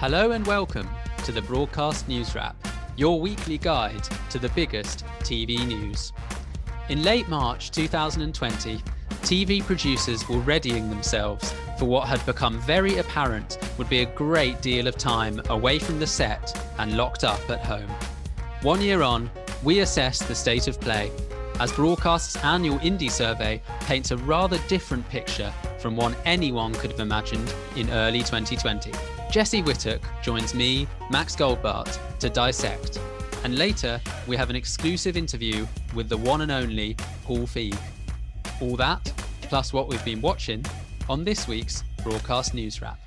Hello and welcome to the Broadcast News Wrap, your weekly guide to the biggest TV news. In late March 2020, TV producers were readying themselves for what had become very apparent would be a great deal of time away from the set and locked up at home. One year on, we assess the state of play as Broadcast's annual indie survey paints a rather different picture from one anyone could have imagined in early 2020. Jesse Whittock joins me, Max Goldbart, to dissect. And later, we have an exclusive interview with the one and only Paul Feig. All that, plus what we've been watching, on this week's Broadcast News Wrap.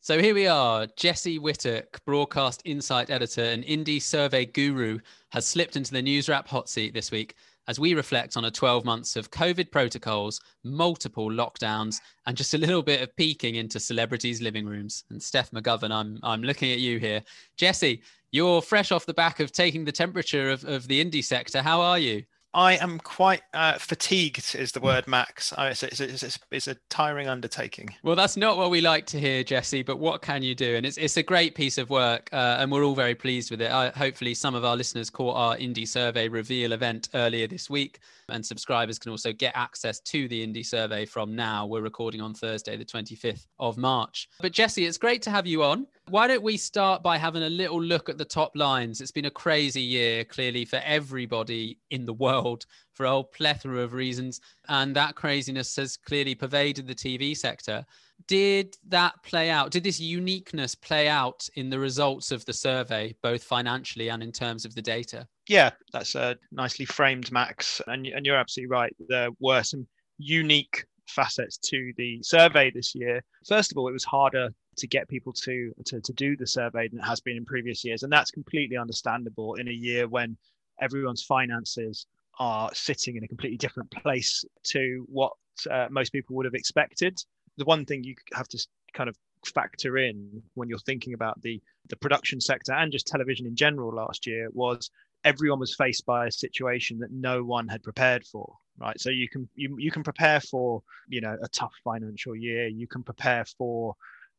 So here we are. Jesse Whittock, broadcast insight editor and indie survey guru, has slipped into the news wrap hot seat this week as we reflect on a 12 months of COVID protocols, multiple lockdowns, and just a little bit of peeking into celebrities' living rooms. And Steph McGovern, I'm I'm looking at you here. Jesse, you're fresh off the back of taking the temperature of, of the indie sector. How are you? I am quite uh, fatigued, is the word, Max. Uh, it's, it's, it's, it's, a tiring undertaking. Well, that's not what we like to hear, Jesse, but what can you do? And it's, it's a great piece of work, uh, and we're all very pleased with it. Uh, hopefully, some of our listeners caught our Indie Survey reveal event earlier this week, and subscribers can also get access to the Indie Survey from now. We're recording on Thursday, the 25th of March. But, Jesse, it's great to have you on. Why don't we start by having a little look at the top lines? It's been a crazy year, clearly, for everybody in the world for a whole plethora of reasons. And that craziness has clearly pervaded the TV sector. Did that play out? Did this uniqueness play out in the results of the survey, both financially and in terms of the data? Yeah, that's uh, nicely framed, Max. And, and you're absolutely right. There were some unique facets to the survey this year. First of all, it was harder to get people to, to to do the survey than it has been in previous years, and that's completely understandable in a year when everyone's finances are sitting in a completely different place to what uh, most people would have expected. The one thing you have to kind of factor in when you're thinking about the the production sector and just television in general last year was everyone was faced by a situation that no one had prepared for right? So you can you, you can prepare for you know a tough financial year. You can prepare for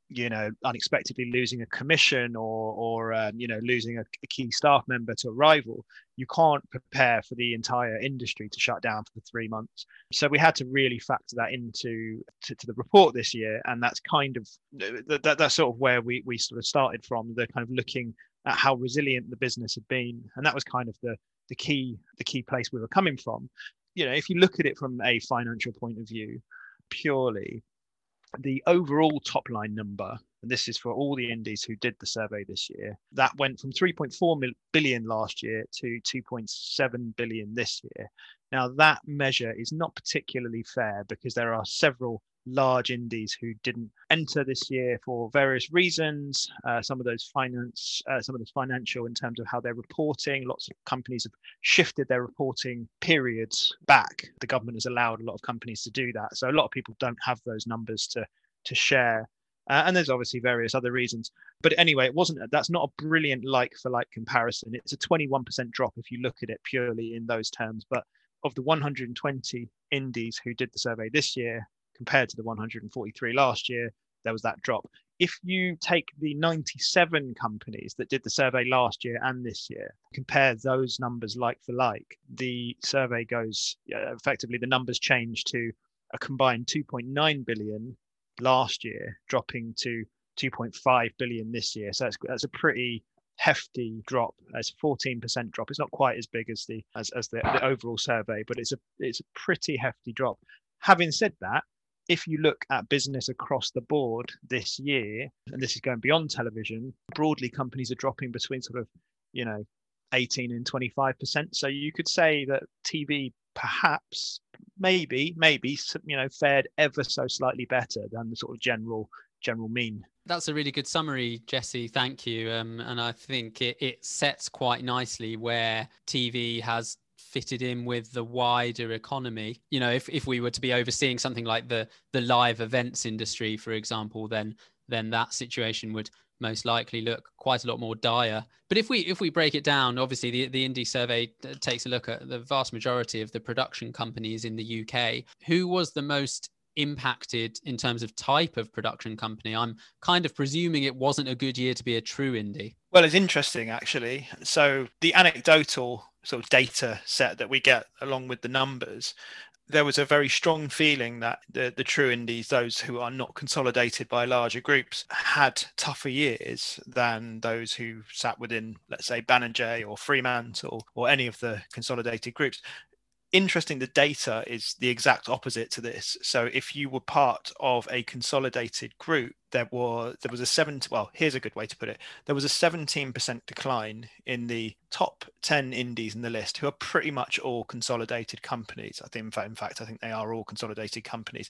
you know unexpectedly losing a commission or or um, you know losing a, a, key staff member to a rival you can't prepare for the entire industry to shut down for three months. So we had to really factor that into to, to the report this year. And that's kind of that, that, that's sort of where we, we sort of started from the kind of looking at how resilient the business had been. And that was kind of the the key the key place we were coming from. You know if you look at it from a financial point of view purely the overall top line number, and this is for all the indies who did the survey this year, that went from 3.4 billion last year to 2.7 billion this year. Now, that measure is not particularly fair because there are several large indies who didn't enter this year for various reasons. Uh, some of those finance, uh, some of those financial in terms of how they're reporting. Lots of companies have shifted their reporting periods back. The government has allowed a lot of companies to do that, so a lot of people don't have those numbers to to share. Uh, and there's obviously various other reasons. But anyway, it wasn't. That's not a brilliant like for like comparison. It's a 21% drop if you look at it purely in those terms. But of the 120 indies who did the survey this year, compared to the 143 last year, there was that drop. If you take the 97 companies that did the survey last year and this year, compare those numbers like for like, the survey goes effectively, the numbers change to a combined 2.9 billion last year, dropping to 2.5 billion this year. So that's, that's a pretty hefty drop. It's a 14% drop. It's not quite as big as the as, as the, the overall survey, but it's a it's a pretty hefty drop. Having said that, if you look at business across the board this year, and this is going beyond television, broadly companies are dropping between sort of, you know, 18 and 25%. So you could say that TV perhaps, maybe, maybe, you know, fared ever so slightly better than the sort of general general mean. That's a really good summary, Jesse. Thank you. Um, and I think it, it sets quite nicely where TV has fitted in with the wider economy you know if, if we were to be overseeing something like the the live events industry for example then then that situation would most likely look quite a lot more dire but if we if we break it down obviously the, the indie survey takes a look at the vast majority of the production companies in the uk who was the most impacted in terms of type of production company? I'm kind of presuming it wasn't a good year to be a true indie. Well, it's interesting actually. So the anecdotal sort of data set that we get along with the numbers there was a very strong feeling that the, the true indies, those who are not consolidated by larger groups, had tougher years than those who sat within, let's say, Banijay or Fremantle or any of the consolidated groups. Interesting the data is the exact opposite to this. So if you were part of a consolidated group there was there was a 7 well here's a good way to put it. There was a 17% decline in the top 10 indies in the list who are pretty much all consolidated companies. I think in fact i think they are all consolidated companies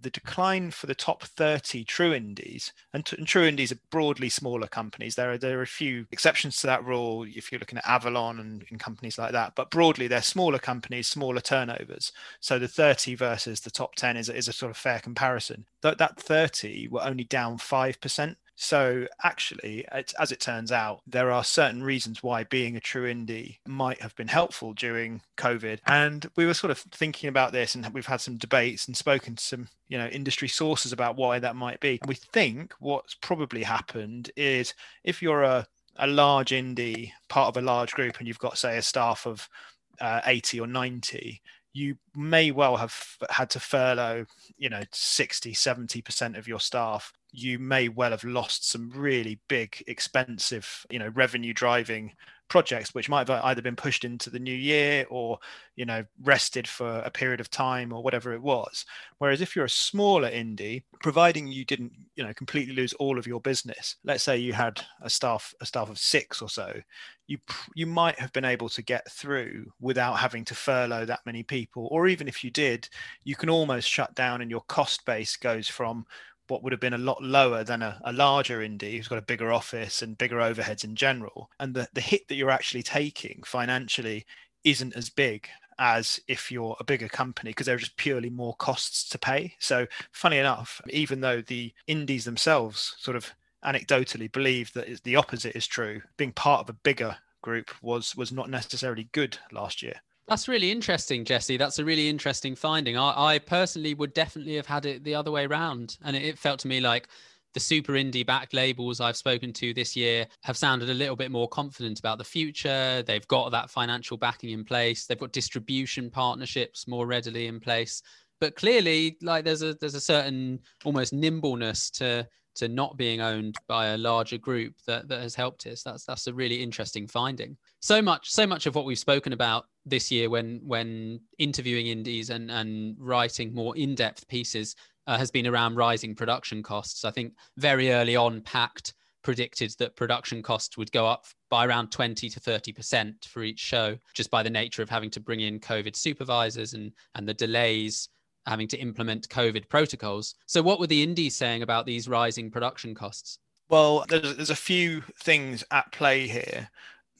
the decline for the top 30 true indies, and, t- and, true indies are broadly smaller companies. There are there are a few exceptions to that rule if you're looking at Avalon and, and companies like that. But broadly, they're smaller companies, smaller turnovers. So the 30 versus the top 10 is, is a sort of fair comparison. That that 30 were only down five percent so, actually, as it turns out, there are certain reasons why being a true indie might have been helpful during COVID. And we were sort of thinking about this, and we've had some debates and spoken to some, you know, industry sources about why that might be. We think what's probably happened is if you're a a large indie part of a large group and you've got say a staff of uh, 80 or 90 you may well have had to furlough you know 60 70% of your staff. You may well have lost some really big expensive you know revenue driving projects which might have either been pushed into the new year or you know rested for a period of time or whatever it was. Whereas if you're a smaller indie providing you didn't you know completely lose all of your business let's say you had a staff a staff of 6 or so you you might have been able to get through without having to furlough that many people or even if you did you can almost shut down and your cost base goes from what would have been a lot lower than a, a, larger indie who's got a bigger office and bigger overheads in general. And the, the hit that you're actually taking financially isn't as big as if you're a bigger company because there are just purely more costs to pay. So, funny enough, even though the indies themselves sort of anecdotally believe that the opposite is true, being part of a bigger group was was not necessarily good last year. That's really interesting, Jesse. That's a really interesting finding. I, I personally would definitely have had it the other way around. And it, it felt to me like the super indie back labels I've spoken to this year have sounded a little bit more confident about the future. They've got that financial backing in place. They've got distribution partnerships more readily in place. But clearly, like there's a there's a certain almost nimbleness to to not being owned by a larger group that, that has helped us. That's that's a really interesting finding. So much so much of what we've spoken about this year when when interviewing indies and and writing more in-depth pieces uh, has been around rising production costs. I think very early on, Pact predicted that production costs would go up by around 20 to 30% for each show, just by the nature of having to bring in COVID supervisors and, and the delays having to implement COVID protocols. So, what were the indies saying about these rising production costs? Well, there's, there's a few things at play here.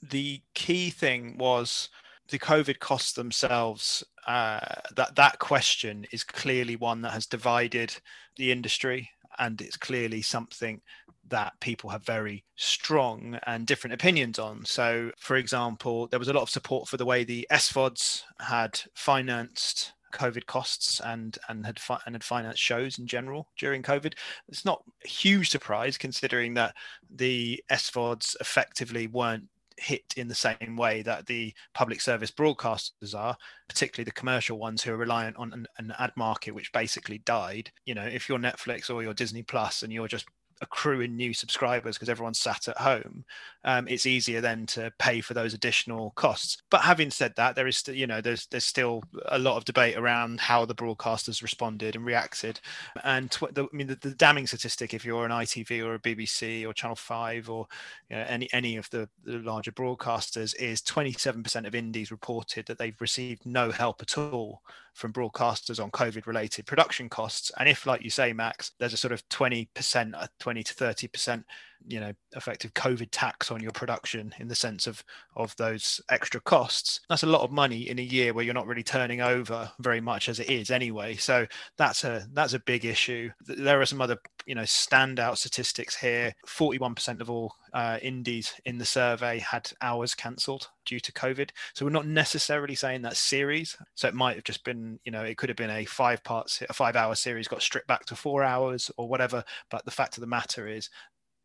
The key thing was the COVID costs themselves. Uh, that that question is clearly one that has divided the industry, and it's clearly something that people have very strong and different opinions on. So, for example, there was a lot of support for the way the SVODs had financed COVID costs and and had fi- and had financed shows in general during COVID. It's not a huge surprise considering that the SVODs effectively weren't hit in the same way that the public service broadcasters are, particularly the commercial ones who are reliant on an, an, ad market which basically died. You know, if you're Netflix or you're Disney Plus and you're just accruing new subscribers because everyone's sat at home, um, it's easier then to pay for those additional costs. But having said that, there is you know, there's there's still a lot of debate around how the broadcasters responded and reacted. And tw- the, I mean, the, the, damning statistic, if you're an ITV or a BBC or Channel Five or you know, any any of the, the larger broadcasters, is 27% of indies reported that they've received no help at all from broadcasters on COVID related production costs. And if, like you say, Max, there's a sort of 20%, uh, 20 to 30% you know effective covid tax on your production in the sense of of those extra costs that's a lot of money in a year where you're not really turning over very much as it is anyway. So that's a that's a big issue. There are some other you know standout statistics here. 41% of all uh, indies in the survey had hours cancelled due to covid. So we're not necessarily saying that series. So it might have just been you know it could have been a five parts a five hour series got stripped back to four hours or whatever but the fact of the matter is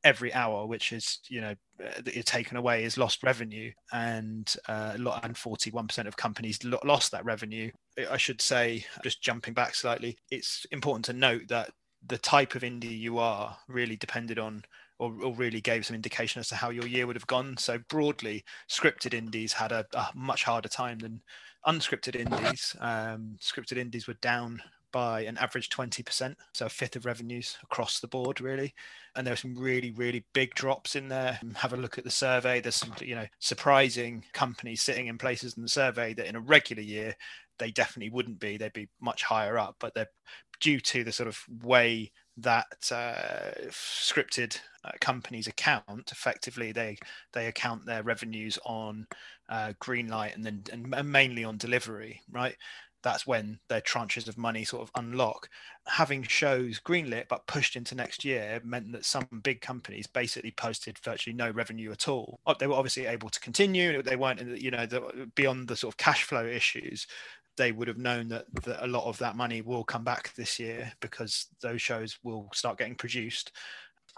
every hour which is you know uh, that you're taken away is lost revenue and uh, and 41% of companies lost that revenue i should say just jumping back slightly it's important to note that the type of indie you are really depended on or, or, really gave some indication as to how your year would have gone. So broadly, scripted indies had a, a much harder time than unscripted indies. Um, scripted indies were down by an average 20%, so a fifth of revenues across the board, really. And there are some really, really big drops in there. Have a look at the survey. There's some, you know, surprising companies sitting in places in the survey that in a regular year they definitely wouldn't be. They'd be much higher up, but they're due to the sort of way that uh, scripted uh, companies account effectively they they account their revenues on uh, green light and then and mainly on delivery right that's when their tranches of money sort of unlock. Having shows greenlit but pushed into next year meant that some big companies basically posted virtually no revenue at all. They were obviously able to continue. They weren't, you know, beyond the sort of cash flow issues. They would have known that, that a lot of that money will come back this year because those shows will start getting produced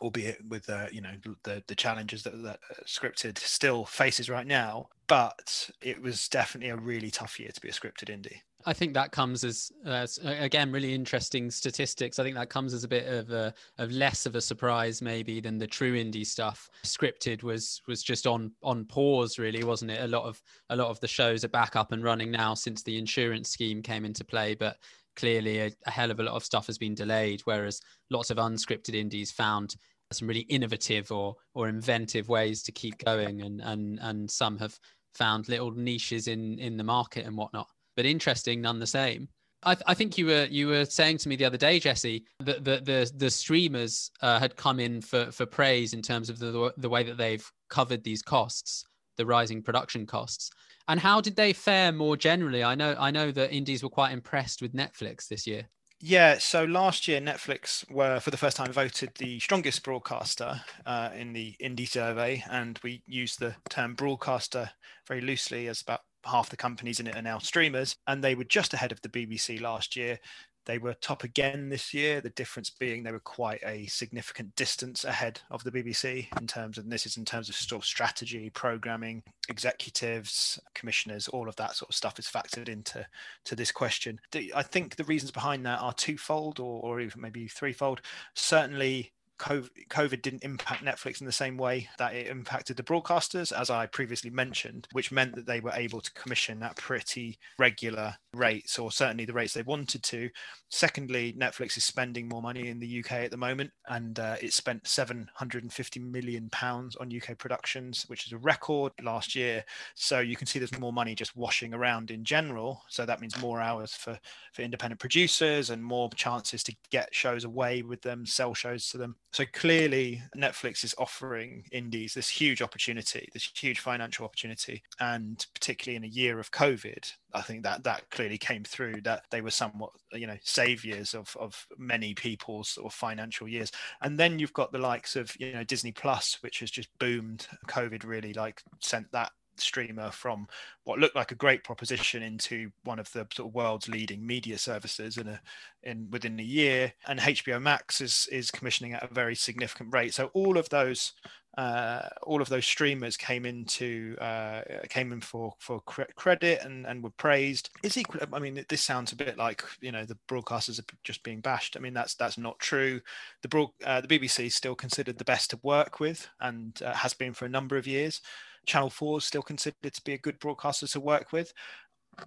albeit with uh, you know the the challenges that, that uh, scripted still faces right now but it was definitely a really tough year to be a scripted indie I think that comes as, as, again really interesting statistics. I think that comes as a bit of a of less of a surprise maybe than the true indie stuff. Scripted was was just on on pause really, wasn't it? A lot of a lot of the shows are back up and running now since the insurance scheme came into play, but clearly a, a hell of a lot of stuff has been delayed. Whereas lots of unscripted indies found some really innovative or or inventive ways to keep going, and and and some have found little niches in in the market and whatnot but interesting none the same. I, th- I, think you were you were saying to me the other day, Jesse, that the the, the streamers uh, had come in for for praise in terms of the the way that they've covered these costs, the rising production costs. And how did they fare more generally? I know I know that indies were quite impressed with Netflix this year. Yeah, so last year Netflix were for the first time voted the strongest broadcaster uh, in the indie survey, and we use the term broadcaster very loosely as about half the companies in it are now streamers, and they were just ahead of the BBC last year. They were top again this year. The difference being they were quite a significant distance ahead of the BBC in terms of this is in terms of sort of strategy, programming, executives, commissioners, all of that sort of stuff is factored into to this question. I think the reasons behind that are twofold or, or even maybe threefold. Certainly, COVID didn't impact Netflix in the same way that it impacted the broadcasters, as I previously mentioned, which meant that they were able to commission at pretty regular rates, or certainly the rates they wanted to. Secondly, Netflix is spending more money in the UK at the moment, and uh, it spent 750 million pounds on UK productions, which is a record last year. So you can see there's more money just washing around in general. So that means more hours for for independent producers and more chances to get shows away with them, sell shows to them. So clearly, Netflix is offering indies this huge opportunity, this huge financial opportunity, and particularly in a year of COVID, I think that that clearly came through. That they were somewhat, you know, saviors of of many people's sort of financial years. And then you've got the likes of you know Disney Plus, which has just boomed. COVID really like sent that streamer from what looked like a great proposition into one of the sort of world's leading media services in a in within a year and HBO Max is is commissioning at a very significant rate so all of those uh, all of those streamers came into uh, came in for for credit and, and were praised. Is equal. I mean, this sounds a bit like you know the broadcasters are just being bashed. I mean, that's that's not true. The broad, uh, the BBC is still considered the best to work with and uh, has been for a number of years. Channel 4 is still considered to be a good broadcaster to work with.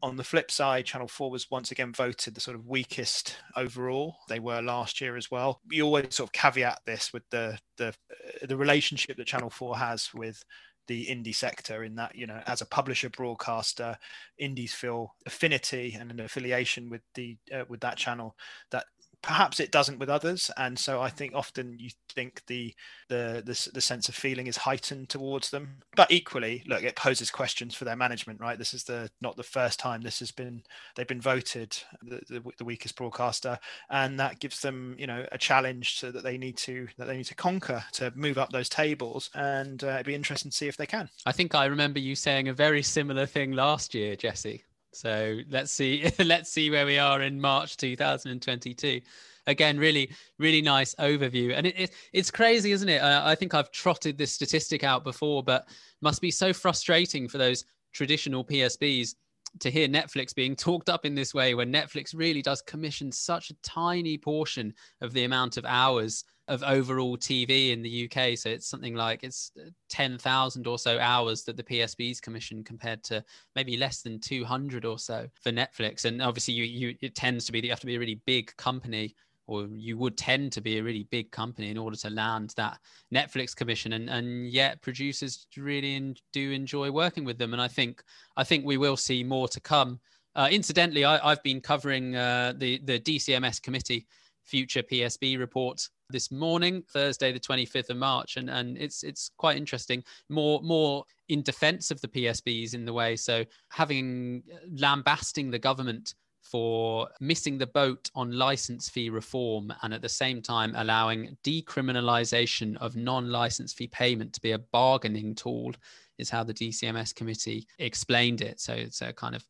On the flip side, Channel 4 was once again voted the sort of weakest overall. They were last year as well. You always sort of caveat this with the the uh, the relationship that Channel 4 has with the indie sector in that you know as a publisher broadcaster indies feel affinity and an affiliation with the uh, with that channel that perhaps it doesn't with others and so i think often you think the the the, the sense of feeling is heightened towards them. But equally look it poses questions for their management right? This is the not the first time this has been they've been voted the, the, the weakest broadcaster and that gives them you know a challenge so that they need to that they need to conquer to move up those tables and uh, it'd be interesting to see if they can. I think i remember you saying a very similar thing last year jesse so let's see let's see where we are in March 2022. Again, really, really nice overview, and it, it it's crazy, isn't it? Uh, I think I've trotted this statistic out before, but must be so frustrating for those traditional PSBs to hear Netflix being talked up in this way when Netflix really does commission such a tiny portion of the amount of hours of overall TV in the UK. So it's something like it's uh, 10,000 or so hours that the PSB's commission compared to maybe less than 200 or so for Netflix. And obviously you, you it tends to be that you have to be a really big company or you would tend to be a really big company in order to land that Netflix commission and and yet producers really in, do enjoy working with them and I think I think we will see more to come. Uh, incidentally, I, have been covering uh, the the DCMS committee future PSB report this morning, Thursday, the 25th of March, and and it's it's quite interesting. More more in defence of the PSBs in the way. So having uh, lambasting the government for missing the boat on license fee reform and at the same time allowing decriminalisation of non-license fee payment to be a bargaining tool is how the DCMS committee explained it. So it's a kind of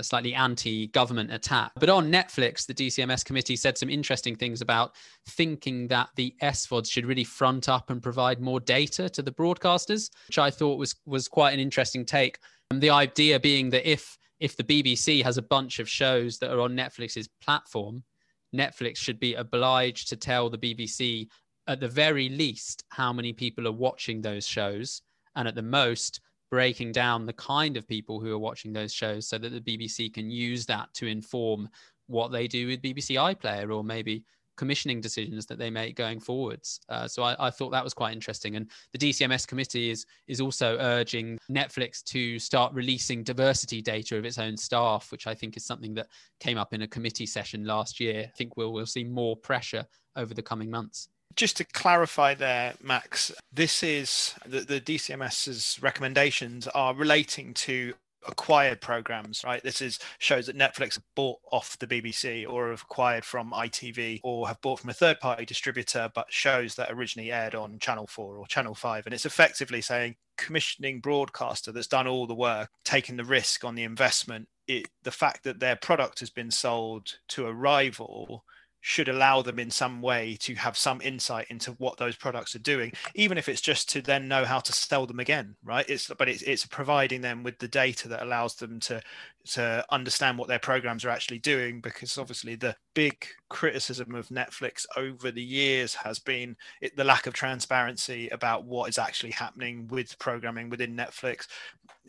slightly anti-government attack. But on Netflix, the DCMS committee said some interesting things about thinking that the SVODs should really front up and provide more data to the broadcasters, which I thought was was quite an interesting take. And the idea being that if if the BBC has a bunch of shows that are on Netflix's platform, Netflix should be obliged to tell the BBC at the very least how many people are watching those shows, and at the most breaking down the kind of people who are watching those shows so that the BBC can use that to inform what they do with BBC iPlayer or maybe commissioning decisions that they make going forwards. Uh, so I, I, thought that was quite interesting. And the DCMS committee is is also urging Netflix to start releasing diversity data of its own staff, which I think is something that came up in a committee session last year. I think we'll we'll see more pressure over the coming months. Just to clarify there, Max, this is the, the DCMS's recommendations are relating to acquired programs, right? This is shows that Netflix bought off the BBC or have acquired from ITV or have bought from a third party distributor, but shows that originally aired on Channel 4 or Channel 5. And it's effectively saying commissioning broadcaster that's done all the work, taking the risk on the investment. It, the fact that their product has been sold to a rival should allow them in some way to have some insight into what those products are doing even if it's just to then know how to sell them again right? It's but it's, it's providing them with the data that allows them to to understand what their programs are actually doing because obviously the big criticism of netflix over the years has been it, the lack of transparency about what is actually happening with programming within netflix.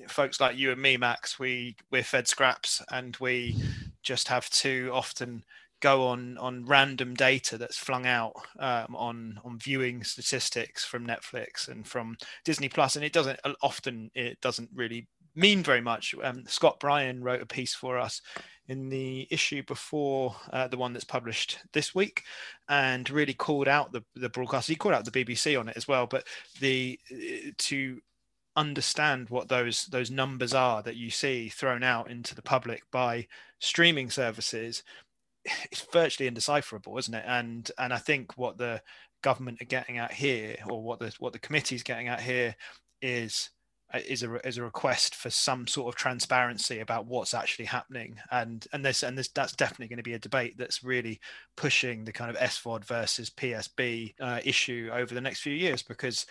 Folks like you and me max we we're fed scraps and we just have to often go on on random data that's flung out um, on on viewing statistics from Netflix and from Disney Plus, and it doesn't often it doesn't really mean very much. Um, Scott Bryan wrote a piece for us in the issue before uh, the one that's published this week, and really called out the the broadcast. He called out the BBC on it as well, but the uh, to understand what those those numbers are that you see thrown out into the public by streaming services it's virtually indecipherable, isn't it? And and I think what the government are getting at here, or what the what the committee is getting at here, is uh, is a is a request for some sort of transparency about what's actually happening, and and this and this that's definitely going to be a debate that's really pushing the kind of SVOD versus PSB uh, issue over the next few years because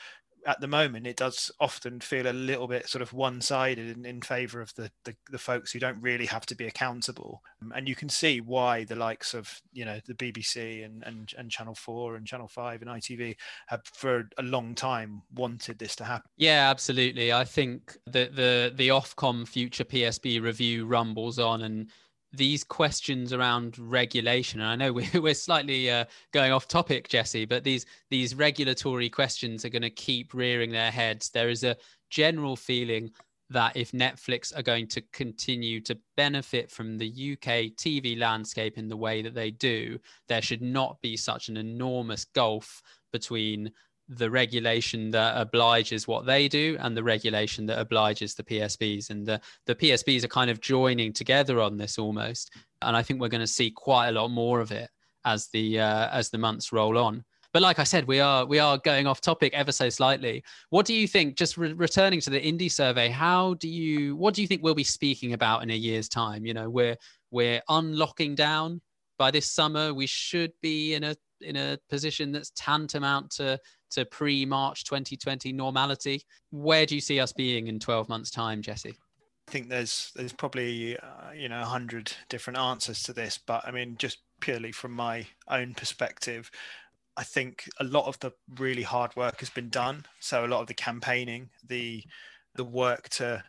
at the moment it does often feel a little bit sort of one-sided in, in favor of the, the, the folks who don't really have to be accountable. Um, and you can see why the likes of you know the bbc and, and and channel 4 and channel 5 and itv have for a long time wanted this to happen. Yeah absolutely. I think that the the ofcom future psb review rumbles on and these questions around regulation and i know we're slightly uh, going off topic jesse but these these regulatory questions are going to keep rearing their heads. There is a general feeling that if Netflix are going to continue to benefit from the UK TV landscape in the way that they do, there should not be such an enormous gulf between the regulation that obliges what they do and the regulation that obliges the PSBs. And the, the PSBs are kind of joining together on this almost. And I think we're going to see quite a lot more of it as the uh, as the months roll on. But like I said, we are we are going off topic ever so slightly. What do you think? Just re- returning to the indie survey, how do you what do you think we'll be speaking about in a year's time? You know, we're we're unlocking down by this summer. We should be in a in a position that's tantamount to to pre March 2020 normality. Where do you see us being in 12 months' time, Jesse? I think there's there's probably uh, you know a hundred different answers to this, but I mean just purely from my own perspective, I think a lot of the really hard work has been done. So a lot of the campaigning, the the work to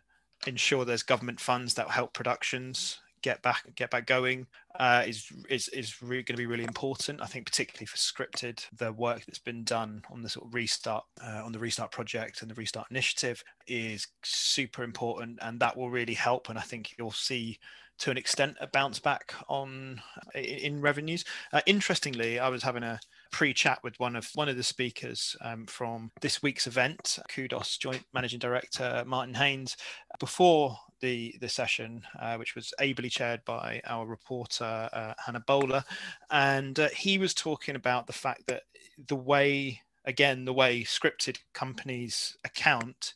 ensure there's government funds that help productions get back get back going uh, is is is going to be really important. I think particularly for scripted, the work that's been done on the sort of restart uh, on the restart project and the restart initiative is super important, and that will really help. And I think you'll see to an extent a bounce back on in revenues. Uh, interestingly, I was having a pre-chat with one of one of the speakers um, from this week's event, Kudos Joint Managing Director Martin Haynes, before the the session, uh, which was ably chaired by our reporter uh, Hannah Bowler, and uh, he was talking about the fact that the way again the way scripted companies account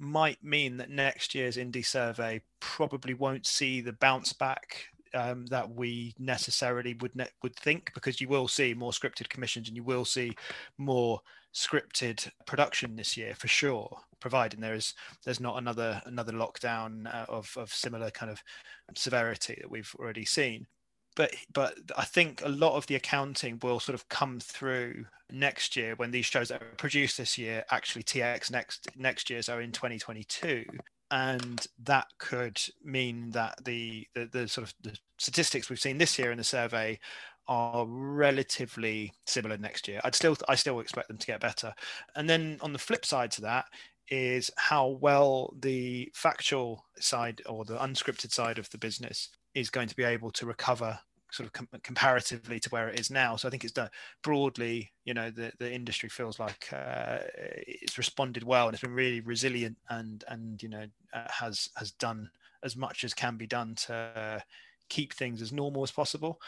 might mean that next year's indie survey probably won't see the bounce back um, that we necessarily would ne- would think because you will see more scripted commissions and you will see more scripted production this year for sure providing there is there's not another another lockdown uh, of of similar kind of severity that we've already seen. But but I think a lot of the accounting will sort of come through next year when these shows that are produced this year actually TX next next year so in 2022 and that could mean that the, the, the sort of the statistics we've seen this year in the survey are relatively similar next year. I'd still I still expect them to get better. And then on the flip side to that is how well the factual side or the unscripted side of the business is going to be able to recover sort of com- comparatively to where it is now. So I think it's done broadly. You know, the the industry feels like uh, it's responded well and it's been really resilient and and you know uh, has has done as much as can be done to keep things as normal as possible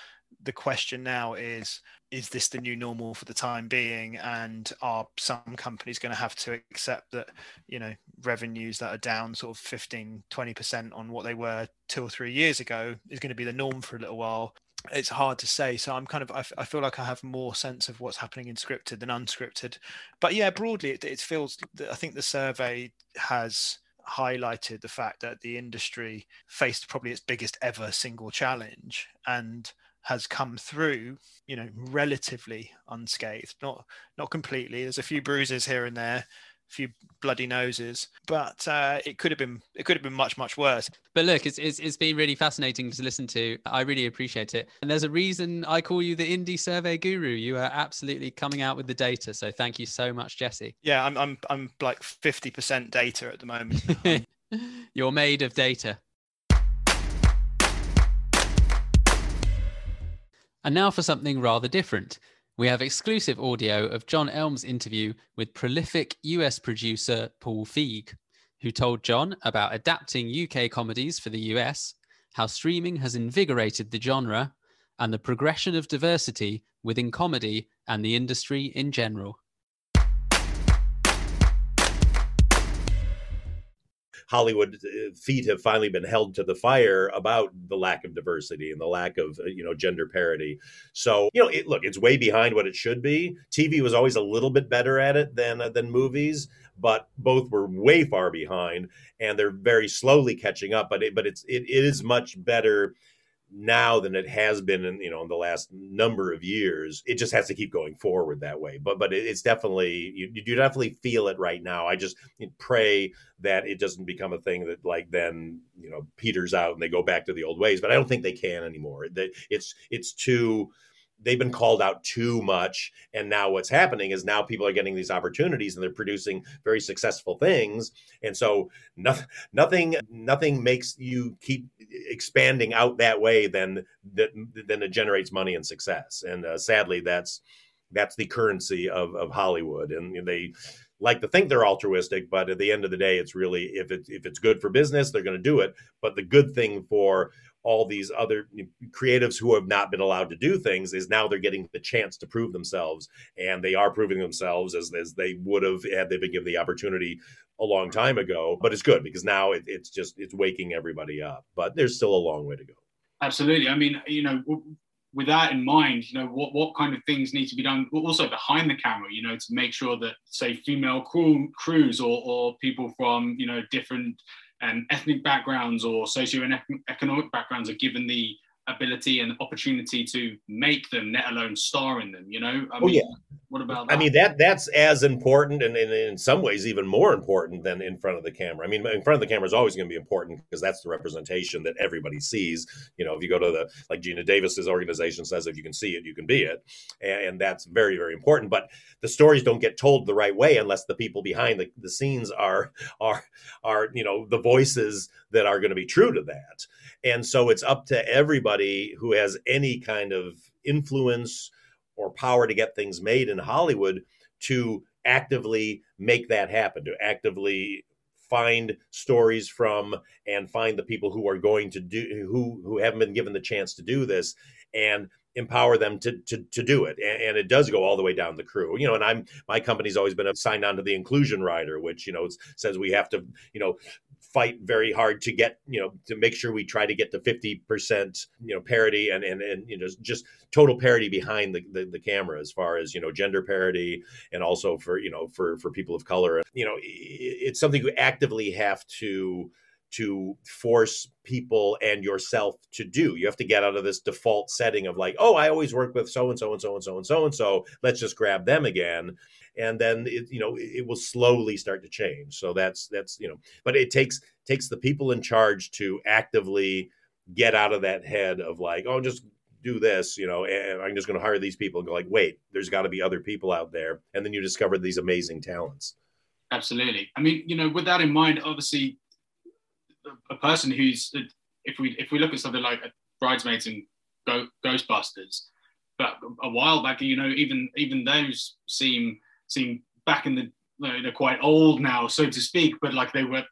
the question now is is this the new normal for the time being and are some companies going to have to accept that you know revenues that are down sort of 15 20% on what they were two or three years ago is going to be the norm for a little while it's hard to say so i'm kind of I, f- I feel like i have more sense of what's happening in scripted than unscripted but yeah broadly it, it feels i think the survey has highlighted the fact that the industry faced probably its biggest ever single challenge and has come through, you know, relatively unscathed. Not not completely. There's a few bruises here and there, few bloody noses, but uh, it could have been it could have been much much worse. But look, it's, it's it's been really fascinating to listen to. I really appreciate it, and there's a reason I call you the indie survey guru. You are absolutely coming out with the data, so thank you so much, Jesse. Yeah, I'm I'm I'm like fifty percent data at the moment. You're made of data. And now for something rather different. We have exclusive audio of John Elm's interview with prolific US producer Paul Feig, who told John about adapting UK comedies for the US, how streaming has invigorated the genre, and the progression of diversity within comedy and the industry in general. Hollywood uh, feet have finally been held to the fire about the lack of diversity and the lack of uh, you know gender parity. So you know, it, look, it's way behind what it should be. TV was always a little bit better at it than uh, than movies, but both were way far behind, and they're very slowly catching up. But it, but it's it, it is much better now than it has been in you know in the last number of years. It just has to keep going forward that way. But but it's definitely you, you definitely feel it right now. I just pray that it doesn't become a thing that like then you know peters out and they go back to the old ways. But i don't think they can anymore. It's it's too they've been called out too much. And now what's happening is now people are getting these opportunities and they're producing very successful things. And so nothing nothing nothing makes you keep expanding out that way than that then it generates money and success and uh, sadly that's that's the currency of of Hollywood and they like to think they're altruistic, but at the end of the day, it's really if it if it's good for business, they're going to do it. But the good thing for all these other creatives who have not been allowed to do things is now they're getting the chance to prove themselves, and they are proving themselves as as they would have had they been given the opportunity a long time ago. But it's good because now it, it's just it's waking everybody up. But there's still a long way to go. Absolutely. I mean, you know, with that in mind, you know, what, what kind of things need to be done also behind the camera, you know, to make sure that, say, female crew, crews or, or people from, you know, different um, ethnic backgrounds or socio-economic backgrounds are given the ability and opportunity to make them, let alone star in them. You know, I oh, mean, yeah. What about? That? I mean, that that's as important, and, and, in some ways even more important than in front of the camera. I mean, in front of the camera is always going to be important because that's the representation that everybody sees. You know, if you go to the like Geena Davis's organization says, if you can see it, you can be it, and, and that's very very important. But the stories don't get told the right way unless the people behind the, the scenes are are are you know the voices that are going to be true to that. And so it's up to everybody who has any kind of influence or power to get things made in Hollywood to actively make that happen, to actively find stories from and find the people who are going to do who who haven't been given the chance to do this and empower them to to, to do it. And, and, it does go all the way down the crew. You know and i'm my company's always been signed on to the inclusion rider which you know says we have to you know fight very hard to get you know to make sure we try to get to 50% you know parity and and, and you know just total parity behind the, the, the camera as far as you know gender parity and also for you know for for people of color you know it's something you actively have to to force people and yourself to do. You have to get out of this default setting of like, oh, I always work with so and so and so and so and so and so. Let's just grab them again and then it, you know it will slowly start to change. So that's that's you know but it takes takes the people in charge to actively get out of that head of like oh just do this you know and i'm just going to hire these people and go like wait there's got to be other people out there and then you discover these amazing talents. Absolutely. I mean you know with that in mind obviously a person who's if we if we look at something like bridesmaids and ghostbusters but a while back you know even even those seem seem back in the they're quite old now, so to speak, but like they were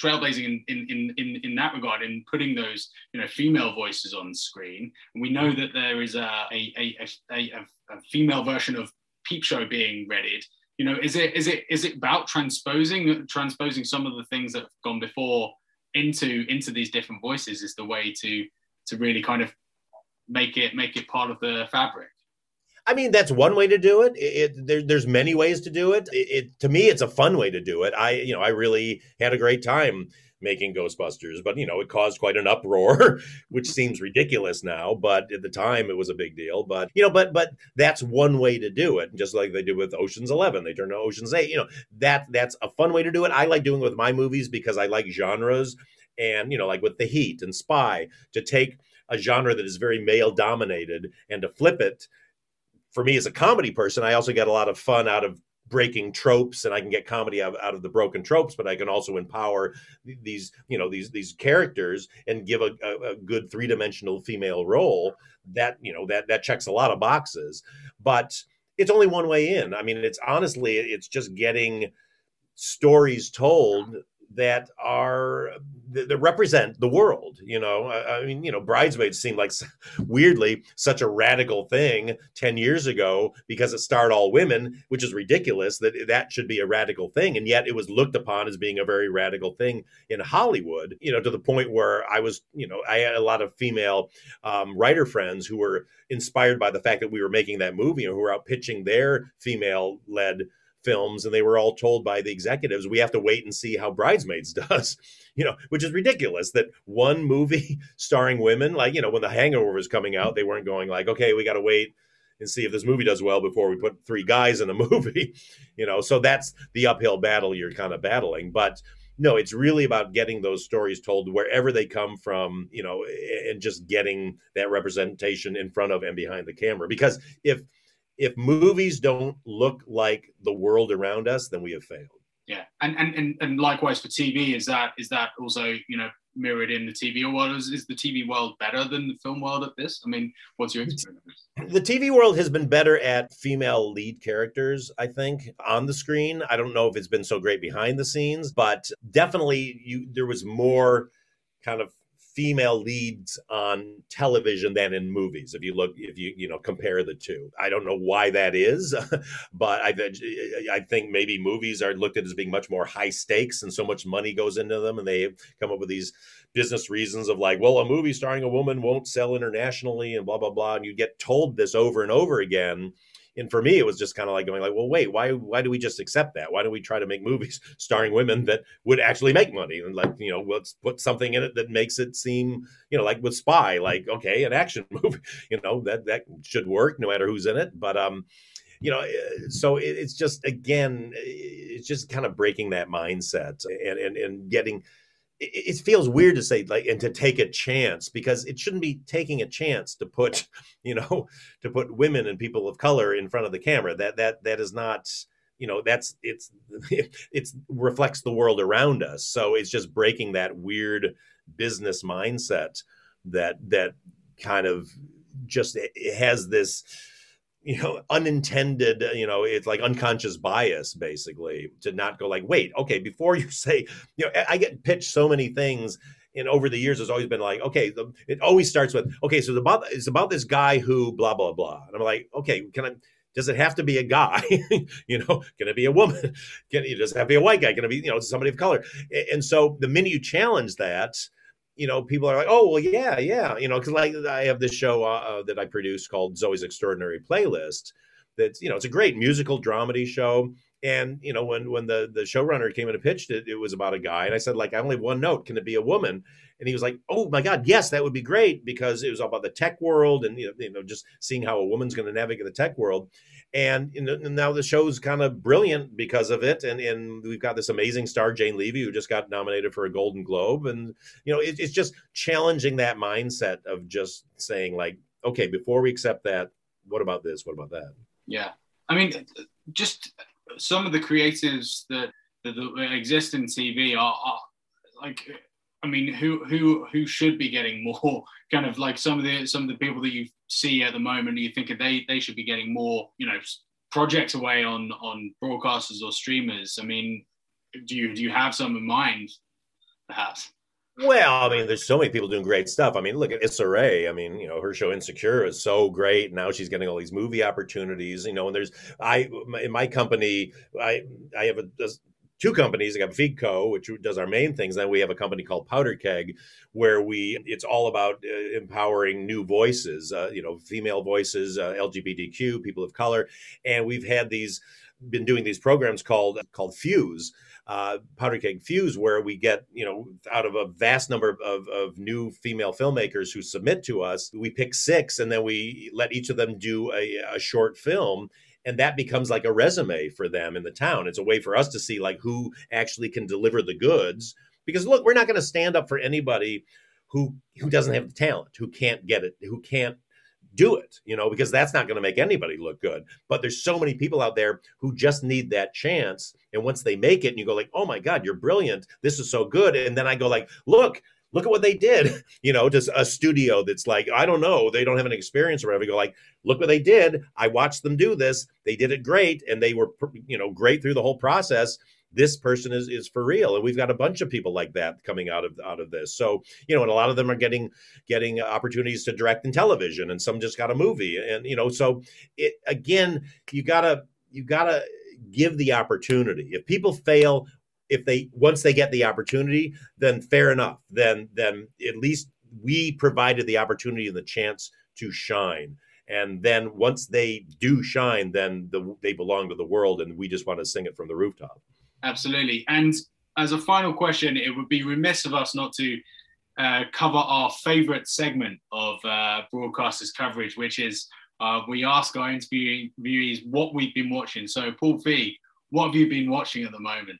trailblazing in, in, in, in that regard in putting those you know female voices on screen. And we know that there is a, a, a, a, female version of Peep Show being readied. You know, is it is it is it about transposing transposing some of the things that have gone before into into these different voices is the way to to really kind of make it make it part of the fabric. I mean, that's one way to do it. it, it there, there's many ways to do it. it. it. To me, it's a fun way to do it. I, you know, I really had a great time making Ghostbusters, but you know, it caused quite an uproar, which seems ridiculous now, but at the time it was a big deal. But you know, but but that's one way to do it. Just like they did with Ocean's Eleven, they turned to Ocean's Eight. You know, that that's a fun way to do it. I like doing it with my movies because I like genres, and you know, like with The Heat and Spy, to take a genre that is very male dominated and to flip it for me as a comedy person, I also get a lot of fun out of breaking tropes and I can get comedy out, out of the broken tropes, but I can also empower these, you know, these, these characters and give a, a, a good three dimensional female role that, you know, that, that checks a lot of boxes, but it's only one way in. I mean, it's honestly, it's just getting stories told that are that represent the world you know? I, mean you know bridesmaids seemed like weirdly such a radical thing 10 years ago because it starred all women which is ridiculous that that should be a radical thing and yet it was looked upon as being a very radical thing in hollywood you know to the point where i was you know i had a lot of female um, writer friends who were inspired by the fact that we were making that movie and who were out pitching their female led films and they were all told by the executives we have to wait and see how bridesmaids does you know which is ridiculous that one movie starring women like you know when the hangover was coming out they weren't going like okay we got to wait and see if this movie does well before we put three guys in a movie you know so that's the uphill battle you're kind of battling but no, it's really about getting those stories told wherever they come from, you know, and just getting that representation in front of and behind the camera. Because if if movies don't look like the world around us, then we have failed. Yeah, and and and, and likewise for TV, is that is that also you know mirrored in the TV world? Is, is the TV world better than the film world at this? I mean, what's your experience? The TV world has been better at female lead characters, I think, on the screen. I don't know if it's been so great behind the scenes, but definitely you there was more kind of female leads on television than in movies if you look if you you know compare the two. I don't know why that is but i i think maybe movies are looked at as being much more high stakes and so much money goes into them and they come up with these business reasons of like well a movie starring a woman won't sell internationally and blah blah blah and you get told this over and over again and for me it was just kind of like going like well wait why why do we just accept that? Why do we try to make movies starring women that would actually make money? And like you know let's put something in it that makes it seem you know like with spy like okay an action movie you know that that should work no matter who's in it. But um you know eh, so it's just again it's just kind of breaking that mindset and and, and getting it feels weird to say like and to take a chance because it shouldn't be taking a chance to put you know to put women and people of color in front of the camera. That that that is not you know that's it's it's reflects the world around us. So it's just breaking that weird business mindset that that kind of just has this you know unintended uh, you know it's like unconscious bias basically to not go like wait okay before you say you know i get pitched so many things and over the years it's always been like okay the, it always starts with okay so it's about it's about this guy who blah blah blah and i'm like okay can i does it have to be a guy? You know can it be a woman? Can it it have to be a white guy? Can it be you know somebody of color? And so the minute you challenge that you know, people are like, oh, well, yeah, yeah, you know, because like I have this show uh, uh, that I produce called Zoey's Extraordinary Playlist. That's you know, it's a great musical dramedy show. And you know, when when the the showrunner came in and pitched it, it was about a guy, and I said like, I only have one note. Can it be a woman? And he was like, Oh my God, yes, that would be great because it was all about the tech world and you know, you know just seeing how a woman's going to navigate the tech world and, and now the show's kind of brilliant because of it. And and we've got this amazing star jane levy who just got nominated for a golden globe. And you know it, it's just challenging that mindset of just saying like okay before we accept that what about this? What about that? Yeah. I mean just some of the creatives that that, that exist in tv are, are like I mean, who who who should be getting more? Kind of like some of the some of the people that you see at the moment. You think they they should be getting more, you know, projects away on on broadcasters or streamers. I mean, do you do you have some in mind, perhaps? Well, I mean, there's so many people doing great stuff. I mean, look at Issa Rae. I mean, you know, her show Insecure is so great. Now she's getting all these movie opportunities. You know, and there's I in my company, I I have a, a two companies. I got Feigco, which does our main things. Then we have a company called Powder Keg, where we it's all about uh, empowering new voices, uh, you know, female voices, uh, LGBTQ, people of color, and we've had these been doing these programs called called Fuse. Uh, powder keg fuse where we get you know out of a vast number of, of new female filmmakers who submit to us we pick six and then we let each of them do a, a short film and that becomes like a resume for them in the town. It's a way for us to see like who actually can deliver the goods because look we're not going to stand up for anybody who who doesn't have the talent who can't get it who can't do it you know because that's not going to make anybody look good. But there's so many people out there who just need that chance and once they make it and you go like oh my god you're brilliant. This is so good. And then i go like look look at what they did, you know, just a studio that's like, I don't know, they don't have an experience or whatever. You go like, look what they did. I watched them do this. They did it great. And they were, you know, great through the whole process. This person is, is for real. And we've got a bunch of people like that coming out of, out of this. So, you know, and a lot of them are getting, getting opportunities to direct in television and some just got a movie. And, you know, so it, again, you gotta, you gotta, give the opportunity. If people fail, if they once they get the opportunity, then fair enough. Then then at least we provided the opportunity and the chance to shine. And then once they do shine, then the, they belong to the world, and we just want to sing it from the rooftop. Absolutely. And as a final question, it would be remiss of us not to uh, cover our favorite segment of uh, broadcasters coverage, which is uh, we ask our interviewees what we've been watching. So, Paul Feig, what have you been watching at the moment?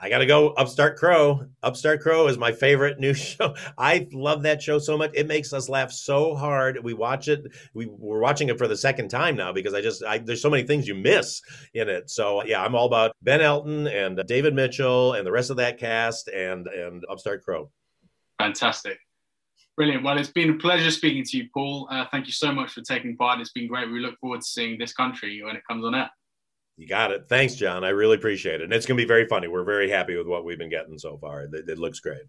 I gotta go. Upstart Crow. Upstart Crow is my favorite new show. I love that show so much. It makes us laugh so hard. We watch it. We, we're watching it for the second time now because I just I, there's so many things you miss in it. So yeah, I'm all about Ben Elton and David Mitchell and the rest of that cast and and Upstart Crow. Fantastic. Brilliant. Well, it's been a pleasure speaking to you, Paul. Uh, thank you so much for taking part. It's been great. We look forward to seeing this country when it comes on air. You got it. Thanks, John. I really appreciate it. And it's going to be very funny. We're very happy with what we've been getting so far. It, it looks great.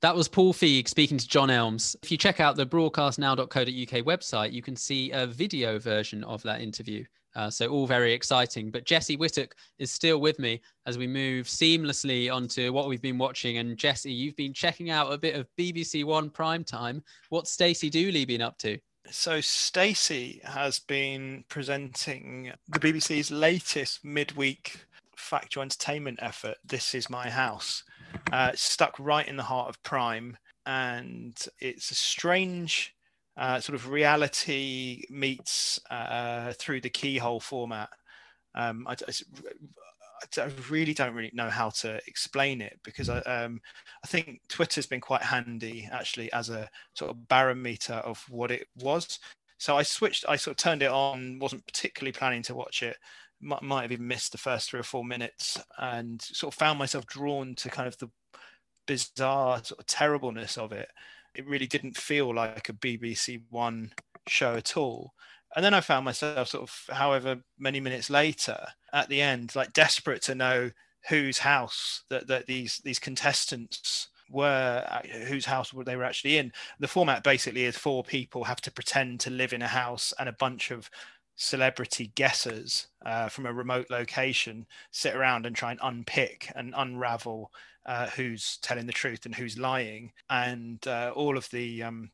That was Paul Feig speaking to John Elms. If you check out the broadcastnow.co.uk website, you can see a video version of that interview. Uh, so all very exciting. But Jesse Whittock is still with me as we move seamlessly onto what we've been watching. And Jesse, you've been checking out a bit of BBC One prime time. What's Stacey Dooley been up to? So Stacey has been presenting the BBC's latest midweek factual entertainment effort. This is my house, uh, stuck right in the heart of Prime, and it's a strange uh, sort of reality meets uh, through the keyhole format. Um, I, really don't really know how to explain it because I, um, I think Twitter's been quite handy actually as a sort of barometer of what it was. So I switched, I sort of turned it on, wasn't particularly planning to watch it, might, might have even missed the first three or four minutes, and sort of found myself drawn to kind of the bizarre sort of terribleness of it. It really didn't feel like a BBC One show at all and then I found myself sort of, however many minutes later, at the end, like desperate to know whose house that, that these these contestants were, uh, whose house they were actually in. The format basically is four people have to pretend to live in a house, and a bunch of celebrity guessers uh, from a remote location sit around and try and unpick and unravel uh, who's telling the truth and who's lying. And uh, all of the um,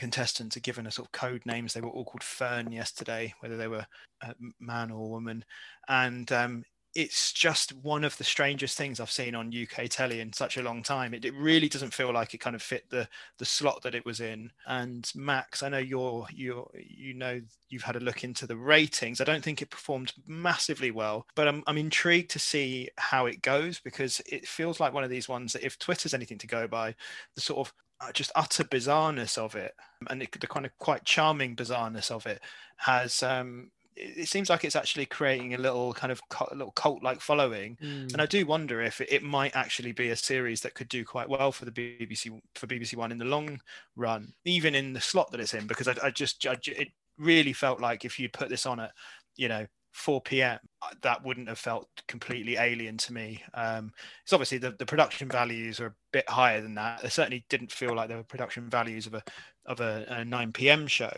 contestants are given a sort of code names. They were all called Fern yesterday, whether they were a man or a woman, and um, it's just one of the strangest things I've seen on UK telly in such a long time. It, it, really doesn't feel like it kind of fit the the slot that it was in. And Max, I know you're you you know you've had a look into the ratings. I don't think it performed massively well, but I'm I'm intrigued to see how it goes because it feels like one of these ones that if Twitter's anything to go by, the sort of uh, just utter bizarreness of it and it, the kind of quite charming bizarreness of it has um, it, seems like it's actually creating a little kind of little cult like following mm. and i do wonder if it, it, might actually be a series that could do quite well for the bbc for bbc one in the long run even in the slot that it's in because i, I just I, it really felt like if you put this on at you know 4 p.m. That wouldn't have felt completely alien to me. Um, it's obviously the, the production values are a bit higher than that. They certainly didn't feel like they were production values of a of a, a 9 p.m. show.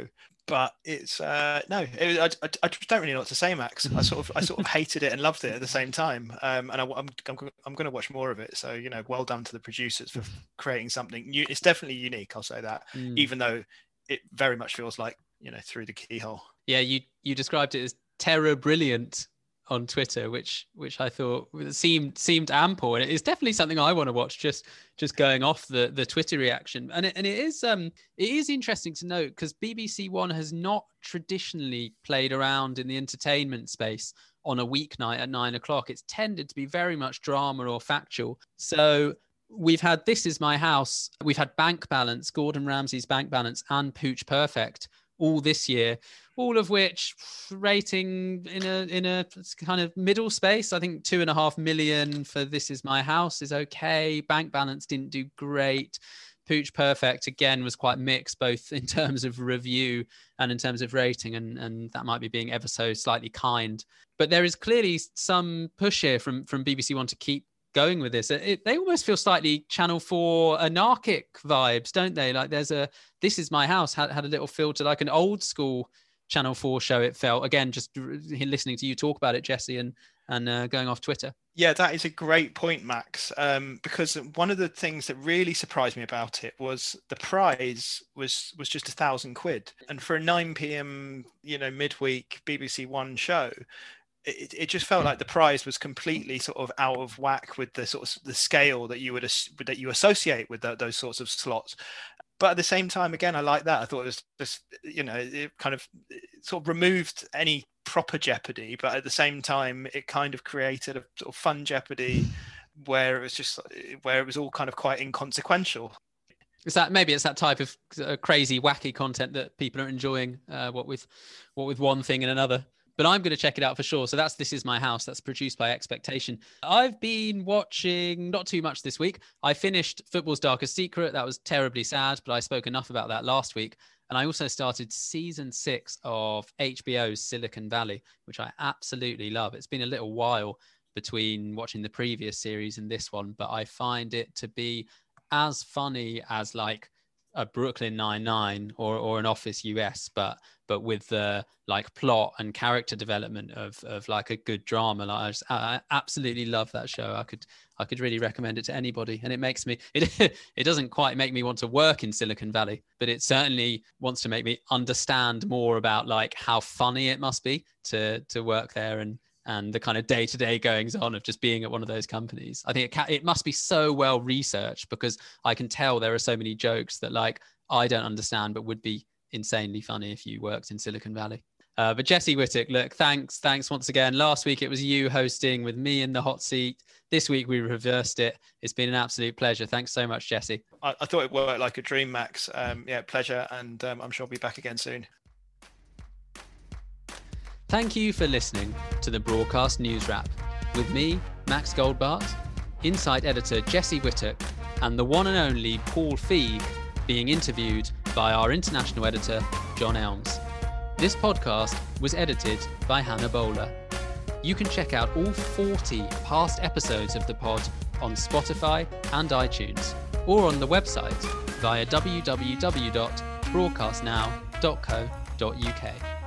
But it's uh, no, it, I, I, I, just don't really know what to say, Max. I sort of I sort of hated it and loved it at the same time, um, and I, am I'm, I'm, I'm going to watch more of it. So you know, well done to the producers for creating something new. It's definitely unique, I'll say that, mm. even though it very much feels like you know through the keyhole. Yeah, you you described it as terror brilliant on Twitter, which which I thought seemed seemed ample, and it's definitely something I want to watch. Just just going off the the Twitter reaction, and it, and it is um it is interesting to note because BBC One has not traditionally played around in the entertainment space on a weeknight at nine o'clock. It's tended to be very much drama or factual. So we've had This Is My House, we've had Bank Balance, Gordon Ramsay's Bank Balance, and Pooch Perfect all this year, all of which rating in a in a kind of middle space. I think two and a half million for This Is My House is okay. Bank Balance didn't do great. Pooch Perfect again was quite mixed, both in terms of review and in terms of rating, and and that might be being ever so slightly kind. But there is clearly some push here from from BBC One to keep going with this. It, they almost feel slightly Channel Four anarchic vibes, don't they? Like there's a "This Is My House" had had a little feel to like an old school Channel Four show. It felt again just listening to you talk about it, Jesse, and and uh, going off Twitter. Yeah, that is a great point, Max. Um, because one of the things that really surprised me about it was the prize was was just a thousand quid, and for a nine p.m. you know midweek BBC One show, it, it just felt like the prize was completely sort of out of whack with the sort of the scale that you would that you associate with the, those sorts of slots but at the same time again i like that i thought it was just you know it kind of it sort of removed any proper Jeopardy, but at the same time, it kind of created a sort of fun Jeopardy where it was just where it was all kind of quite inconsequential. Is that maybe it's that type of uh, crazy, wacky content that people are enjoying? Uh, what with what with one thing and another but I'm going to check it out for sure. So that's This Is My House. That's produced by Expectation. I've been watching not too much this week. I finished Football's Darkest Secret. That was terribly sad, but I spoke enough about that last week. And I also started season six of HBO's Silicon Valley, which I absolutely love. It's been a little while between watching the previous series and this one, but I find it to be as funny as like a Brooklyn Nine Nine or or an Office US, but but with the like plot and character development of of like a good drama. Like I, just, I absolutely love that show. I could I could really recommend it to anybody, and it makes me it it doesn't quite make me want to work in Silicon Valley, but it certainly wants to make me understand more about like how funny it must be to to work there and and the kind of day-to-day goings on of just being at one of those companies. I think it can, it must be so well researched because I can tell there are so many jokes that like I don't understand but would be insanely funny if you worked in Silicon Valley. Uh, but Jesse Whittock, look, thanks, thanks once again. Last week it was you hosting with me in the hot seat. This week we reversed it. It's been an absolute pleasure. Thanks so much, Jesse. I, I thought it worked like a dream, Max. Um, yeah, pleasure, and um, I'm sure I'll be back again soon. Thank you for listening to the Broadcast News Wrap with me, Max Goldbart, Insight Editor Jesse Whittock, and the one and only Paul Feig being interviewed by our international editor, John Elms. This podcast was edited by Hannah Bowler. You can check out all 40 past episodes of the pod on Spotify and iTunes, or on the website via www.broadcastnow.co.uk.